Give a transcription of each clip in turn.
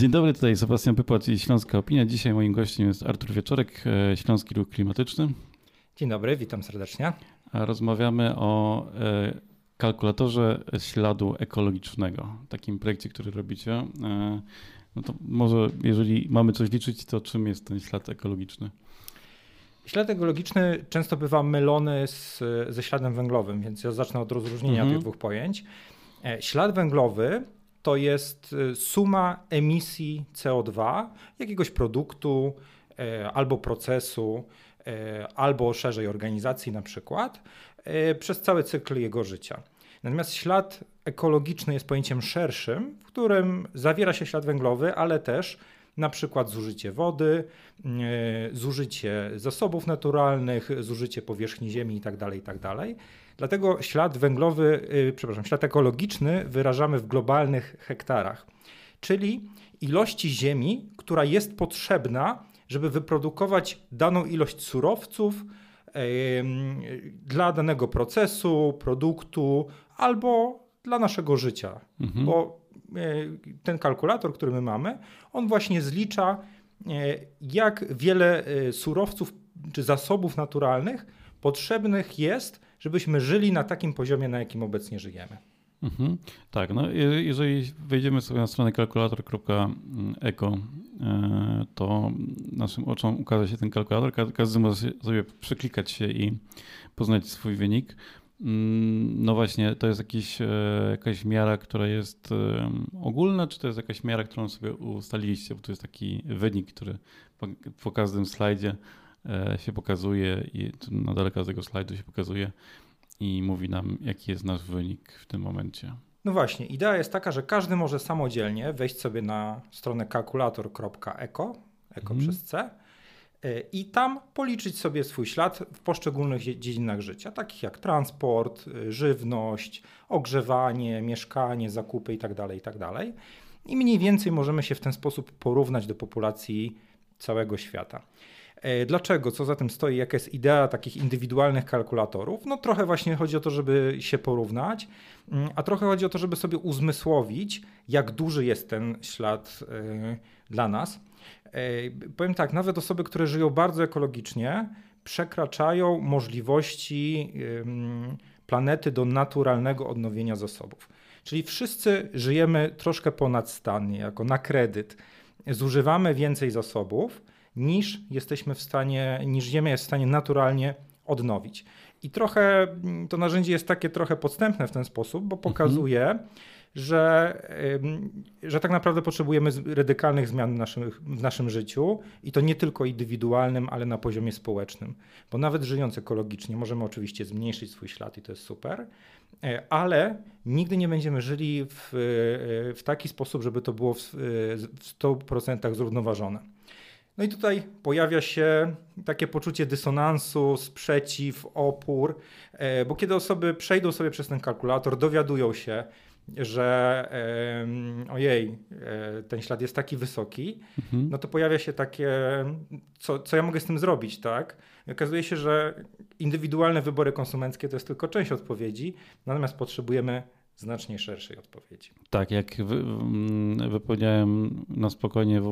Dzień dobry, tutaj Sebastian Pypłat i Śląska Opinia. Dzisiaj moim gościem jest Artur Wieczorek, e, Śląski Ruch Klimatyczny. Dzień dobry, witam serdecznie. Rozmawiamy o e, kalkulatorze śladu ekologicznego, takim projekcie, który robicie. E, no to może, jeżeli mamy coś liczyć, to czym jest ten ślad ekologiczny? Ślad ekologiczny często bywa mylony z, ze śladem węglowym, więc ja zacznę od rozróżnienia mhm. tych dwóch pojęć. Ślad węglowy to jest y, suma emisji CO2 jakiegoś produktu e, albo procesu, e, albo szerzej organizacji na przykład, e, przez cały cykl jego życia. Natomiast ślad ekologiczny jest pojęciem szerszym, w którym zawiera się ślad węglowy, ale też na przykład zużycie wody, zużycie zasobów naturalnych, zużycie powierzchni ziemi itd. Tak itd. Tak Dlatego ślad węglowy, yy, przepraszam, ślad ekologiczny wyrażamy w globalnych hektarach, czyli ilości ziemi, która jest potrzebna, żeby wyprodukować daną ilość surowców yy, dla danego procesu, produktu albo dla naszego życia. Mhm. Bo ten kalkulator, który my mamy, on właśnie zlicza, yy, jak wiele y, surowców czy zasobów naturalnych potrzebnych jest, żebyśmy żyli na takim poziomie, na jakim obecnie żyjemy. Mhm. Tak, no jeżeli wejdziemy sobie na stronę kalkulator.eco, e, to naszym oczom ukaże się ten kalkulator. Każdy może sobie przeklikać się i poznać swój wynik. Mm, no właśnie, to jest jakiś, e, jakaś miara, która jest e, ogólna, czy to jest jakaś miara, którą sobie ustaliliście, bo to jest taki wynik, który po, po każdym slajdzie E, się pokazuje i na dole każdego slajdu się pokazuje i mówi nam, jaki jest nasz wynik w tym momencie. No właśnie, idea jest taka, że każdy może samodzielnie wejść sobie na stronę kalkulator.eco, eco mhm. przez C, i tam policzyć sobie swój ślad w poszczególnych dziedzinach życia, takich jak transport, e, żywność, ogrzewanie, mieszkanie, zakupy itd. Tak itd. Tak I mniej więcej możemy się w ten sposób porównać do populacji całego świata. E, dlaczego? Co za tym stoi? Jaka jest idea takich indywidualnych kalkulatorów? No trochę właśnie chodzi o to, żeby się porównać, mm, a trochę chodzi o to, żeby sobie uzmysłowić, jak duży jest ten ślad e, dla nas. Powiem tak, nawet osoby, które żyją bardzo ekologicznie, przekraczają możliwości planety do naturalnego odnowienia zasobów. Czyli wszyscy żyjemy troszkę ponadstannie, jako na kredyt. Zużywamy więcej zasobów, niż jesteśmy w stanie, niż Ziemia jest w stanie naturalnie odnowić. I trochę to narzędzie jest takie trochę podstępne w ten sposób, bo pokazuje, mhm. Że, że tak naprawdę potrzebujemy radykalnych zmian w naszym, w naszym życiu i to nie tylko indywidualnym, ale na poziomie społecznym. Bo nawet żyjąc ekologicznie możemy oczywiście zmniejszyć swój ślad i to jest super, e, ale nigdy nie będziemy żyli w, e, w taki sposób, żeby to było w, w 100% zrównoważone. No i tutaj pojawia się takie poczucie dysonansu, sprzeciw, opór, e, bo kiedy osoby przejdą sobie przez ten kalkulator, dowiadują się, że ojej, e, ten ślad jest taki wysoki, mhm. no to pojawia się takie, co, co ja mogę z tym zrobić, tak? I okazuje się, że indywidualne wybory konsumenckie to jest tylko część odpowiedzi, natomiast potrzebujemy znacznie szerszej odpowiedzi. Tak, jak wy, mm, wypełniałem na spokojnie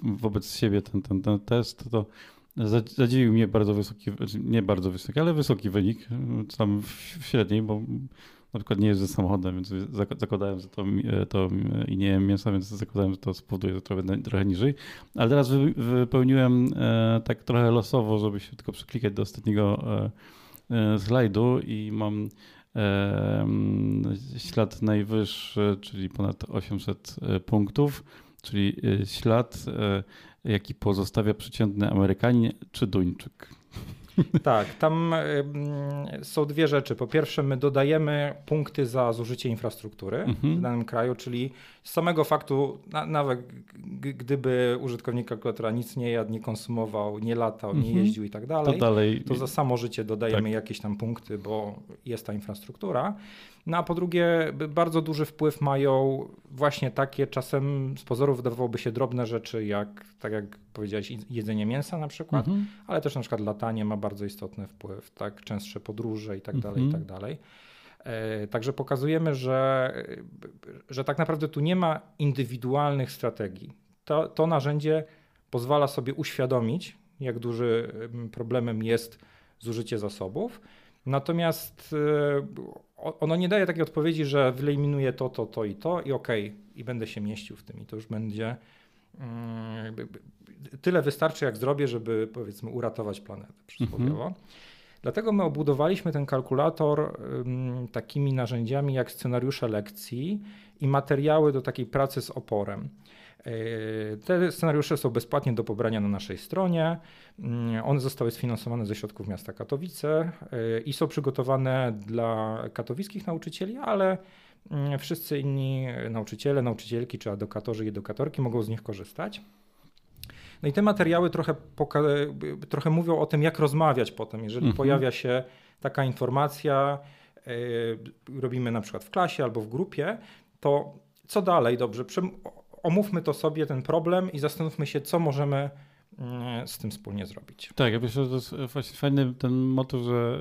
wobec siebie ten, ten, ten test, to zadziwił mnie bardzo wysoki, znaczy nie bardzo wysoki, ale wysoki wynik, tam w średniej, bo na przykład nie jeżdżę samochodem, więc zakładałem, że to, to i nie jem mięsa, więc zakładałem, że to spowoduje to trochę, trochę niżej. Ale teraz wypełniłem e, tak trochę losowo, żeby się tylko przeklikać do ostatniego e, e, slajdu i mam ślad najwyższy, czyli ponad 800 punktów czyli ślad, jaki pozostawia przeciętny Amerykanin czy Duńczyk. Tak, tam są dwie rzeczy. Po pierwsze, my dodajemy punkty za zużycie infrastruktury mhm. w danym kraju, czyli z samego faktu, nawet gdyby użytkownik kalkulatora nic nie jadł, nie konsumował, nie latał, mhm. nie jeździł i tak dalej, to, dalej... to za samo życie dodajemy tak. jakieś tam punkty, bo jest ta infrastruktura. No a po drugie, bardzo duży wpływ mają właśnie takie czasem z pozoru wydawałoby się drobne rzeczy, jak tak jak powiedziałeś, jedzenie mięsa na przykład, mhm. ale też na przykład latanie ma bardzo istotny wpływ, tak, częstsze podróże i tak dalej, i tak mhm. dalej. E, także pokazujemy, że, że tak naprawdę tu nie ma indywidualnych strategii. to, to narzędzie pozwala sobie uświadomić, jak duży problemem jest zużycie zasobów. Natomiast e, ono nie daje takiej odpowiedzi, że wyeliminuje to, to, to i to i okej, okay, i będę się mieścił w tym i to już będzie mm, tyle wystarczy, jak zrobię, żeby powiedzmy uratować planetę przysłowiowo. Mhm. Dlatego my obudowaliśmy ten kalkulator takimi narzędziami jak scenariusze lekcji i materiały do takiej pracy z oporem. E, te scenariusze są bezpłatnie do pobrania na naszej stronie. Mm, one zostały sfinansowane ze środków miasta Katowice e, i są przygotowane dla katowickich nauczycieli, ale mm, wszyscy inni nauczyciele, nauczycielki czy edukatorzy i edukatorki mogą z nich korzystać. No i te materiały trochę, trochę mówią o tym, jak rozmawiać potem, jeżeli mhm. pojawia się taka informacja, yy, robimy na przykład w klasie albo w grupie, to co dalej? Dobrze, omówmy to sobie, ten problem i zastanówmy się, co możemy z tym wspólnie zrobić. Tak, ja myślę, że to jest właśnie fajny ten motyw, że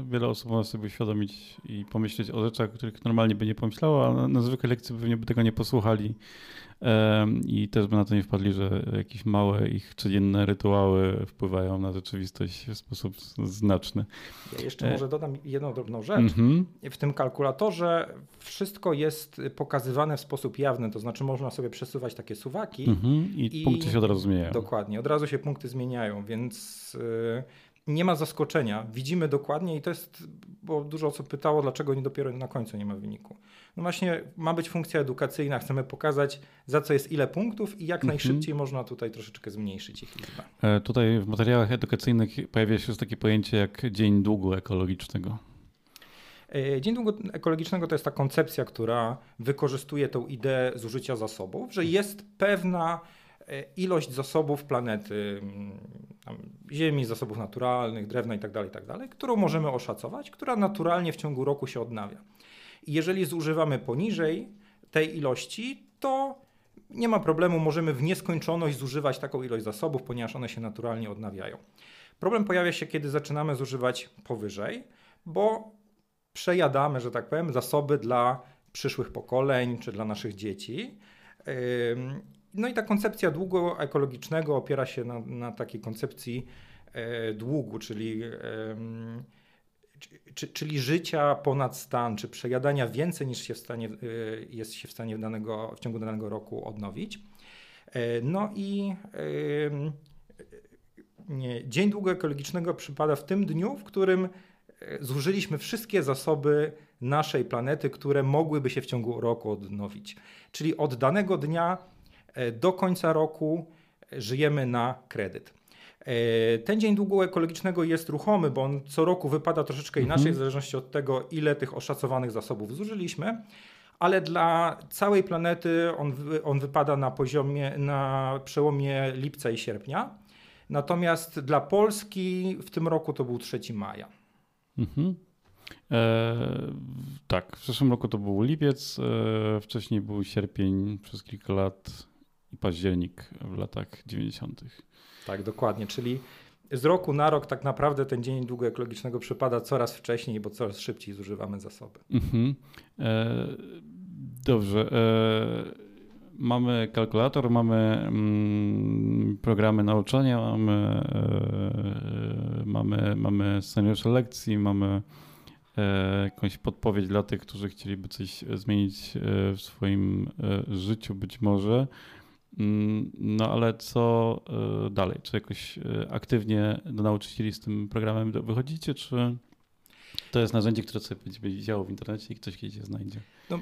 e, wiele osób może sobie uświadomić i pomyśleć o rzeczach, o których normalnie by nie pomyślało, a na, na zwykłej lekcji pewnie by tego nie posłuchali i też by na to nie wpadli, że jakieś małe ich codzienne rytuały wpływają na rzeczywistość w sposób znaczny. Ja jeszcze może dodam jedną drobną rzecz. Mm-hmm. W tym kalkulatorze wszystko jest pokazywane w sposób jawny, to znaczy można sobie przesuwać takie suwaki. Mm-hmm. I, I, punkty się od razu zmieniają. Dokładnie, od razu się punkty zmieniają, więc... Yy nie ma zaskoczenia. Widzimy dokładnie i to jest, bo dużo osób pytało, dlaczego nie dopiero na końcu nie ma wyniku. No właśnie ma być funkcja edukacyjna, chcemy pokazać za co jest ile punktów i jak mhm. najszybciej można tutaj troszeczkę zmniejszyć ich liczbę. E, tutaj w materiałach edukacyjnych pojawia się takie pojęcie jak dzień długu ekologicznego. E, dzień długu ekologicznego to jest ta koncepcja, która wykorzystuje tą ideę zużycia zasobów, że jest pewna ilość zasobów planety, ziemi, zasobów naturalnych, drewna itd., tak itd., tak którą możemy oszacować, która naturalnie w ciągu roku się odnawia. I jeżeli zużywamy poniżej tej ilości, to nie ma problemu, możemy w nieskończoność zużywać taką ilość zasobów, ponieważ one się naturalnie odnawiają. Problem pojawia się, kiedy zaczynamy zużywać powyżej, bo przejadamy, że tak powiem, zasoby dla przyszłych pokoleń czy dla naszych dzieci. No i ta koncepcja długu ekologicznego opiera się na, na takiej koncepcji e, długu, czyli czyli życia ponad stan, czy przejadania więcej niż się w stanie, y, jest się w stanie w, danego, w ciągu danego roku odnowić. E, no i nie, Dzień Długo Ekologicznego przypada w tym dniu, w którym e, zużyliśmy wszystkie zasoby naszej planety, które mogłyby się w ciągu roku odnowić. Czyli od danego dnia e, do końca roku żyjemy na kredyt. E, ten dzień długu ekologicznego jest ruchomy, bo on co roku wypada troszeczkę inaczej, mhm. w zależności od tego, ile tych oszacowanych zasobów zużyliśmy. Ale dla całej planety on, on wypada na poziomie, na przełomie lipca i sierpnia. Natomiast dla Polski w tym roku to był 3 maja. Mhm. E, tak, w zeszłym roku to był lipiec, e, wcześniej był sierpień przez kilka lat i październik w latach 90. Tak, dokładnie. Czyli z roku na rok tak naprawdę ten dzień długo ekologicznego przypada coraz wcześniej, bo coraz szybciej zużywamy zasoby. Mhm. E, dobrze. E, mamy kalkulator, mamy mm, programy nauczania, mamy, e, mamy, mamy scenariusze lekcji, mamy e, jakąś podpowiedź dla tych, którzy chcieliby coś zmienić e, w swoim e, życiu być może. Mm, no ale co e, dalej? Czy jakoś e, aktywnie do nauczycieli z tym programem wychodzicie, czy to jest narzędzie, które sobie będzie działo w internecie i ktoś kiedyś je znajdzie? No,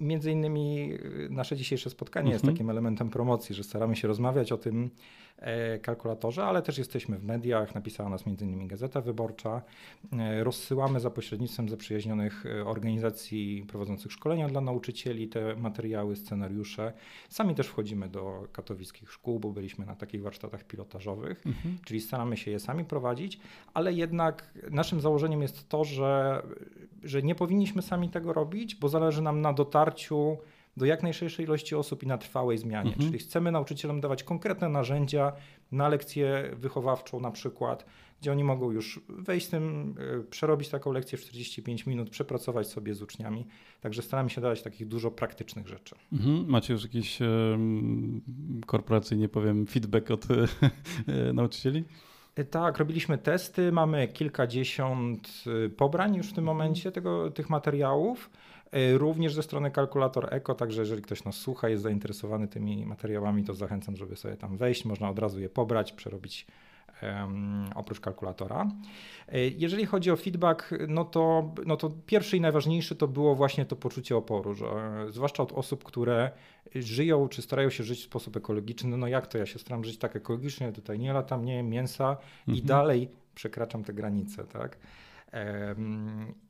między innymi y, nasze dzisiejsze spotkanie jest mhm. takim elementem promocji, że staramy się rozmawiać o tym e, kalkulatorze, ale też jesteśmy w mediach, napisała nas między innymi Gazeta Wyborcza. E, rozsyłamy za pośrednictwem zaprzyjaźnionych e, organizacji prowadzących szkolenia dla nauczycieli te materiały, scenariusze. Sami też wchodzimy do katowickich szkół, bo byliśmy na takich warsztatach pilotażowych, mhm. czyli staramy się je sami prowadzić, ale jednak naszym założeniem jest to, że, że nie powinniśmy sami tego robić, bo zależy nam na dotarciu do jak najszerszej ilości osób i na trwałej zmianie. Mhm. Czyli chcemy nauczycielom dawać konkretne narzędzia na lekcję wychowawczą na przykład, gdzie oni mogą już wejść z tym, y, przerobić taką lekcję w 45 minut, przepracować sobie z uczniami. Także staramy się dawać takich dużo praktycznych rzeczy. Mhm. Macie już jakiś korporacyjnie powiem feedback od e, nauczycieli? Y, Tak, robiliśmy testy, mamy kilkadziesiąt y, pobrań już w tym momencie tego, tych materiałów. Y, Również ze strony Kalkulator Eko, także jeżeli ktoś nas słucha, jest zainteresowany tymi materiałami, to zachęcam, żeby sobie tam wejść. Można od razu je pobrać, przerobić oprócz kalkulatora. Y, Jeżeli chodzi o feedback, no to, no to pierwszy i najważniejszy to było właśnie to poczucie oporu, że e, zwłaszcza od osób, które żyją czy starają się żyć w sposób ekologiczny. No jak to ja się staram żyć tak ekologicznie, tutaj nie latam, nie jem mięsa i Mhm. dalej przekraczam te granice, tak?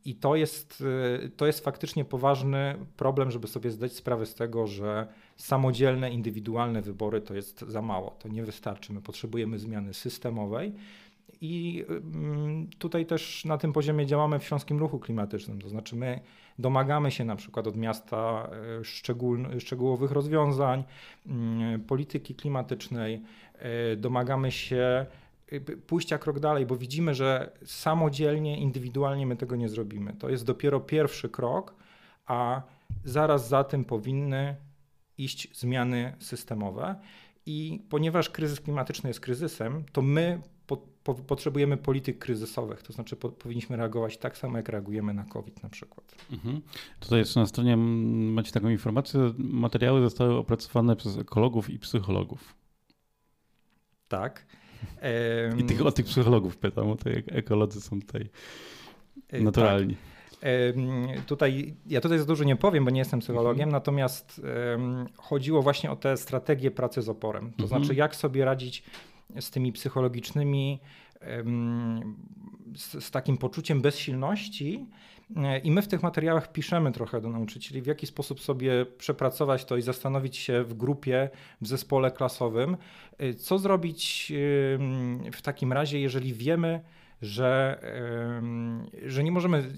I to jest, y, to jest faktycznie poważny problem, żeby sobie zdać sprawę z tego, że samodzielne, indywidualne wybory to jest za mało. To nie wystarczy. My potrzebujemy zmiany systemowej. I ym, tutaj też na tym poziomie działamy w Śląskim Ruchu Klimatycznym. To znaczy, my domagamy się na przykład od miasta y, szczegółowych rozwiązań, mm, polityki klimatycznej, y, domagamy się pójścia krok dalej, bo widzimy, że samodzielnie, indywidualnie my tego nie zrobimy. To jest dopiero pierwszy krok, a zaraz za tym powinny iść zmiany systemowe. I ponieważ kryzys klimatyczny jest kryzysem, to my po, po, potrzebujemy polityk kryzysowych, to znaczy po, powinniśmy reagować tak samo, jak reagujemy na COVID na przykład. Mhm. Tutaj jeszcze na stronie macie taką informację, materiały zostały opracowane przez ekologów i psychologów. Tak. I tych, o tych psychologów pytam, to jak ekolodzy są tutaj E, naturalni. Em, Tutaj, ja tutaj za dużo nie powiem, bo nie jestem psychologiem, Mhm. natomiast em, chodziło właśnie o te strategie pracy z oporem. To Mhm. znaczy, jak sobie radzić z tymi psychologicznymi, em, z, z takim poczuciem bezsilności. E, I my w tych materiałach piszemy trochę do nauczycieli, w jaki sposób sobie przepracować to i zastanowić się w grupie, w zespole klasowym, e, co zrobić w takim razie, jeżeli wiemy, że, że nie możemy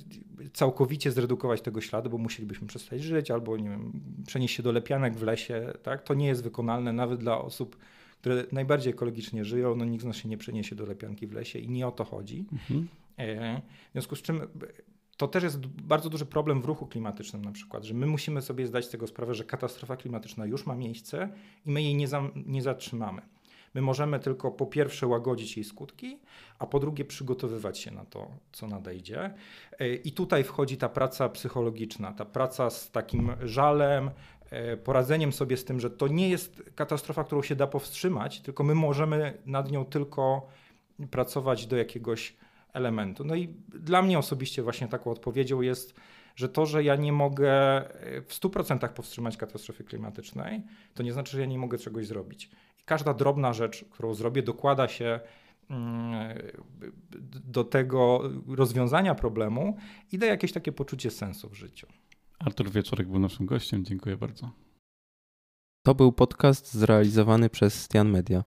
całkowicie zredukować tego śladu, bo musielibyśmy przestać żyć albo nie wiem, przenieść się do lepianek w lesie. Tak? To nie jest wykonalne nawet dla osób, które najbardziej ekologicznie żyją. No, nikt z nas się nie przeniesie do lepianki w lesie i nie o to chodzi. Mhm. E, W związku z czym to też jest bardzo duży problem w ruchu klimatycznym na przykład, że my musimy sobie zdać z tego sprawę, że katastrofa klimatyczna już ma miejsce i my jej nie, za, nie zatrzymamy. My możemy tylko po pierwsze łagodzić jej skutki, a po drugie przygotowywać się na to, co nadejdzie. E, I tutaj wchodzi ta praca psychologiczna, ta praca z takim żalem, e, poradzeniem sobie z tym, że to nie jest katastrofa, którą się da powstrzymać, tylko my możemy nad nią tylko pracować do jakiegoś elementu. No i dla mnie osobiście właśnie taką odpowiedzią jest, że to, że ja nie mogę e, w 100% powstrzymać katastrofy klimatycznej, to nie znaczy, że ja nie mogę czegoś zrobić. I każda drobna rzecz, którą zrobię, dokłada się mm, do tego rozwiązania problemu i daje jakieś takie poczucie sensu w życiu. Artur Wieczorek był naszym gościem. Dziękuję bardzo. To był podcast zrealizowany przez Stian Media.